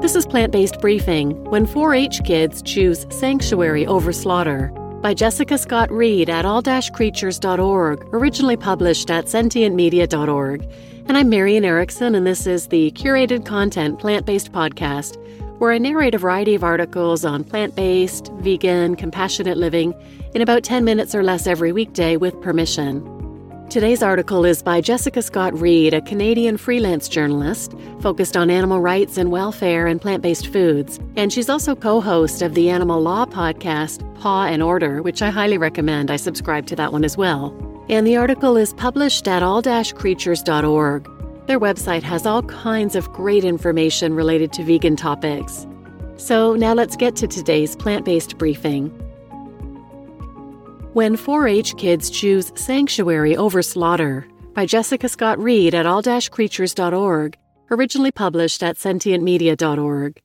This is Plant Based Briefing When 4 H Kids Choose Sanctuary Over Slaughter by Jessica Scott Reid at all creatures.org, originally published at sentientmedia.org. And I'm Marian Erickson, and this is the curated content plant based podcast where I narrate a variety of articles on plant based, vegan, compassionate living in about 10 minutes or less every weekday with permission. Today's article is by Jessica Scott Reid, a Canadian freelance journalist focused on animal rights and welfare and plant based foods. And she's also co host of the animal law podcast, Paw and Order, which I highly recommend. I subscribe to that one as well. And the article is published at all creatures.org. Their website has all kinds of great information related to vegan topics. So now let's get to today's plant based briefing. When 4 H Kids Choose Sanctuary Over Slaughter by Jessica Scott Reid at all creatures.org, originally published at sentientmedia.org.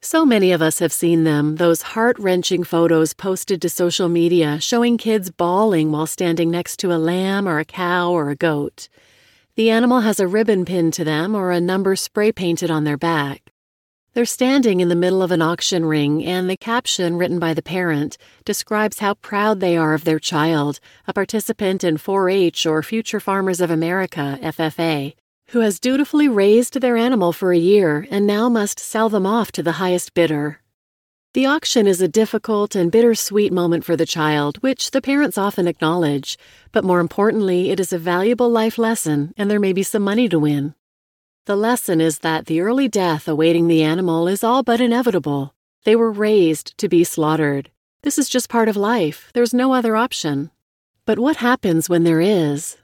So many of us have seen them, those heart wrenching photos posted to social media showing kids bawling while standing next to a lamb or a cow or a goat. The animal has a ribbon pinned to them or a number spray painted on their back. They're standing in the middle of an auction ring, and the caption written by the parent describes how proud they are of their child, a participant in 4 H or Future Farmers of America, FFA, who has dutifully raised their animal for a year and now must sell them off to the highest bidder. The auction is a difficult and bittersweet moment for the child, which the parents often acknowledge, but more importantly, it is a valuable life lesson, and there may be some money to win. The lesson is that the early death awaiting the animal is all but inevitable. They were raised to be slaughtered. This is just part of life, there's no other option. But what happens when there is?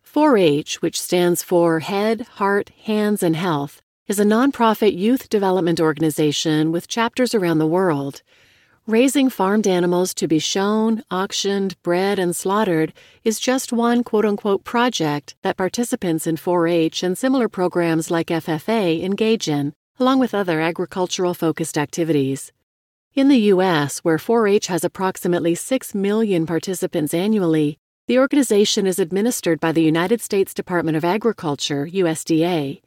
4 H, which stands for Head, Heart, Hands, and Health, is a nonprofit youth development organization with chapters around the world. Raising farmed animals to be shown, auctioned, bred, and slaughtered is just one quote unquote project that participants in 4 H and similar programs like FFA engage in, along with other agricultural focused activities. In the U.S., where 4 H has approximately 6 million participants annually, the organization is administered by the United States Department of Agriculture, USDA.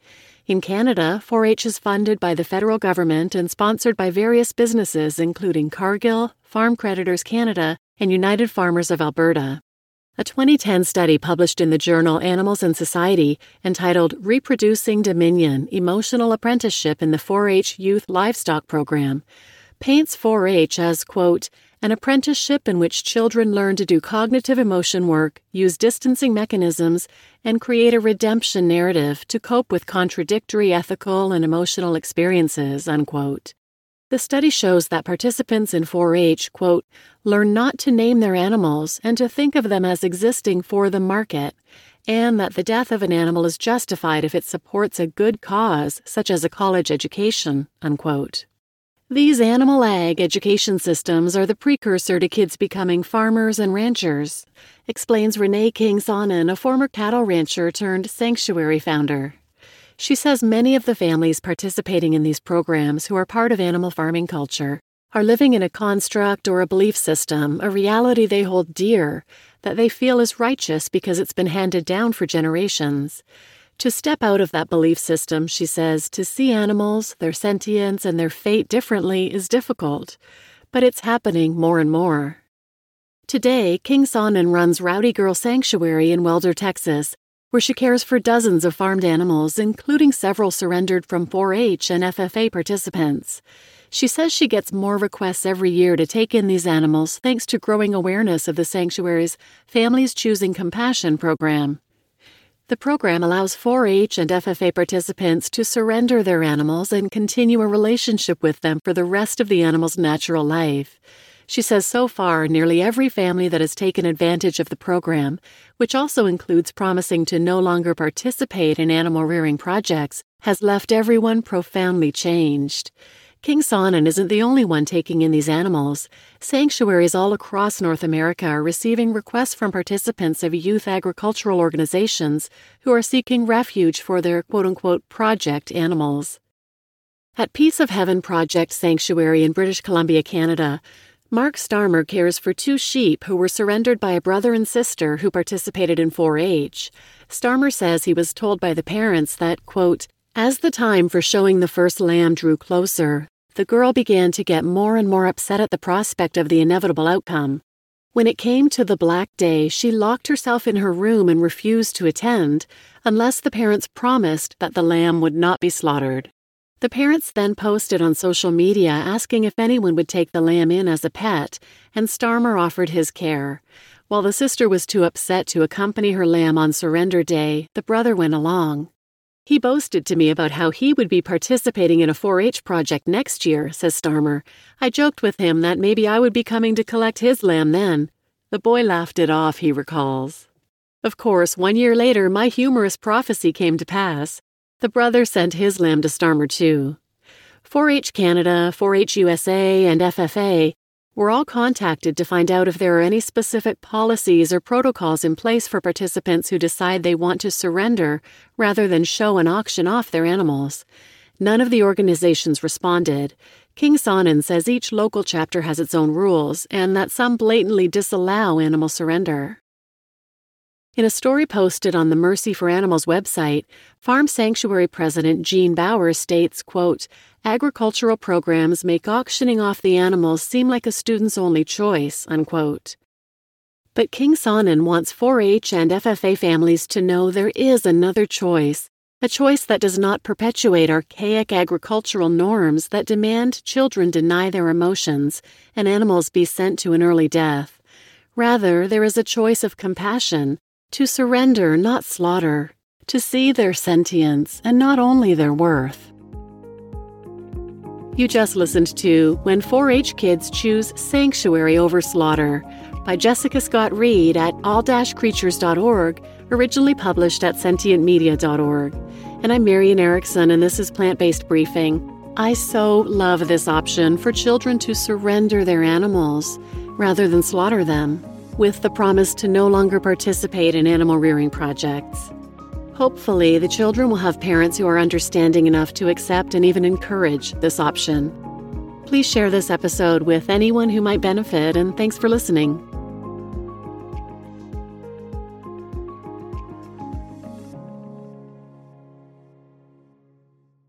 In Canada, 4 H is funded by the federal government and sponsored by various businesses, including Cargill, Farm Creditors Canada, and United Farmers of Alberta. A 2010 study published in the journal Animals and Society, entitled Reproducing Dominion Emotional Apprenticeship in the 4 H Youth Livestock Program, paints 4 H as, quote, an apprenticeship in which children learn to do cognitive emotion work, use distancing mechanisms, and create a redemption narrative to cope with contradictory ethical and emotional experiences. Unquote. The study shows that participants in 4 H, quote, learn not to name their animals and to think of them as existing for the market, and that the death of an animal is justified if it supports a good cause, such as a college education. Unquote. These animal ag education systems are the precursor to kids becoming farmers and ranchers, explains Renee King Sonnen, a former cattle rancher turned sanctuary founder. She says many of the families participating in these programs who are part of animal farming culture are living in a construct or a belief system, a reality they hold dear, that they feel is righteous because it's been handed down for generations. To step out of that belief system, she says, to see animals, their sentience, and their fate differently is difficult, but it's happening more and more. Today, King Sonnen runs Rowdy Girl Sanctuary in Waelder, Texas, where she cares for dozens of farmed animals, including several surrendered from 4 H and FFA participants. She says she gets more requests every year to take in these animals thanks to growing awareness of the sanctuary's Families Choosing Compassion program. The program allows 4 H and FFA participants to surrender their animals and continue a relationship with them for the rest of the animal's natural life. She says so far, nearly every family that has taken advantage of the program, which also includes promising to no longer participate in animal rearing projects, has left everyone profoundly changed. King Sonnen isn't the only one taking in these animals. Sanctuaries all across North America are receiving requests from participants of youth agricultural organizations who are seeking refuge for their quote unquote project animals. At Peace of Heaven Project Sanctuary in British Columbia, Canada, Mark Starmer cares for two sheep who were surrendered by a brother and sister who participated in 4 H. Starmer says he was told by the parents that, quote, As the time for showing the first lamb drew closer, the girl began to get more and more upset at the prospect of the inevitable outcome. When it came to the black day, she locked herself in her room and refused to attend unless the parents promised that the lamb would not be slaughtered. The parents then posted on social media asking if anyone would take the lamb in as a pet, and Starmer offered his care. While the sister was too upset to accompany her lamb on surrender day, the brother went along. He boasted to me about how he would be participating in a 4 H project next year, says Starmer. I joked with him that maybe I would be coming to collect his lamb then. The boy laughed it off, he recalls. Of course, one year later, my humorous prophecy came to pass. The brother sent his lamb to Starmer too. 4 H Canada, 4 H USA, and FFA were all contacted to find out if there are any specific policies or protocols in place for participants who decide they want to surrender rather than show and auction off their animals. None of the organizations responded. King Sonnen says each local chapter has its own rules and that some blatantly disallow animal surrender. In a story posted on the Mercy for Animals website, Farm Sanctuary President Gene Baur states, quote, Agricultural programs make auctioning off the animals seem like a student's only choice, unquote. But King Sonnen wants 4 H and FFA families to know there is another choice, a choice that does not perpetuate archaic agricultural norms that demand children deny their emotions and animals be sent to an early death. Rather, there is a choice of compassion to surrender, not slaughter, to see their sentience and not only their worth. You just listened to When 4 H Kids Choose Sanctuary Over Slaughter by Jessica Scott Reid at all creatures.org, originally published at sentientmedia.org. And I'm Marian Erickson, and this is Plant Based Briefing. I so love this option for children to surrender their animals rather than slaughter them with the promise to no longer participate in animal rearing projects. Hopefully, the children will have parents who are understanding enough to accept and even encourage this option. Please share this episode with anyone who might benefit, and thanks for listening.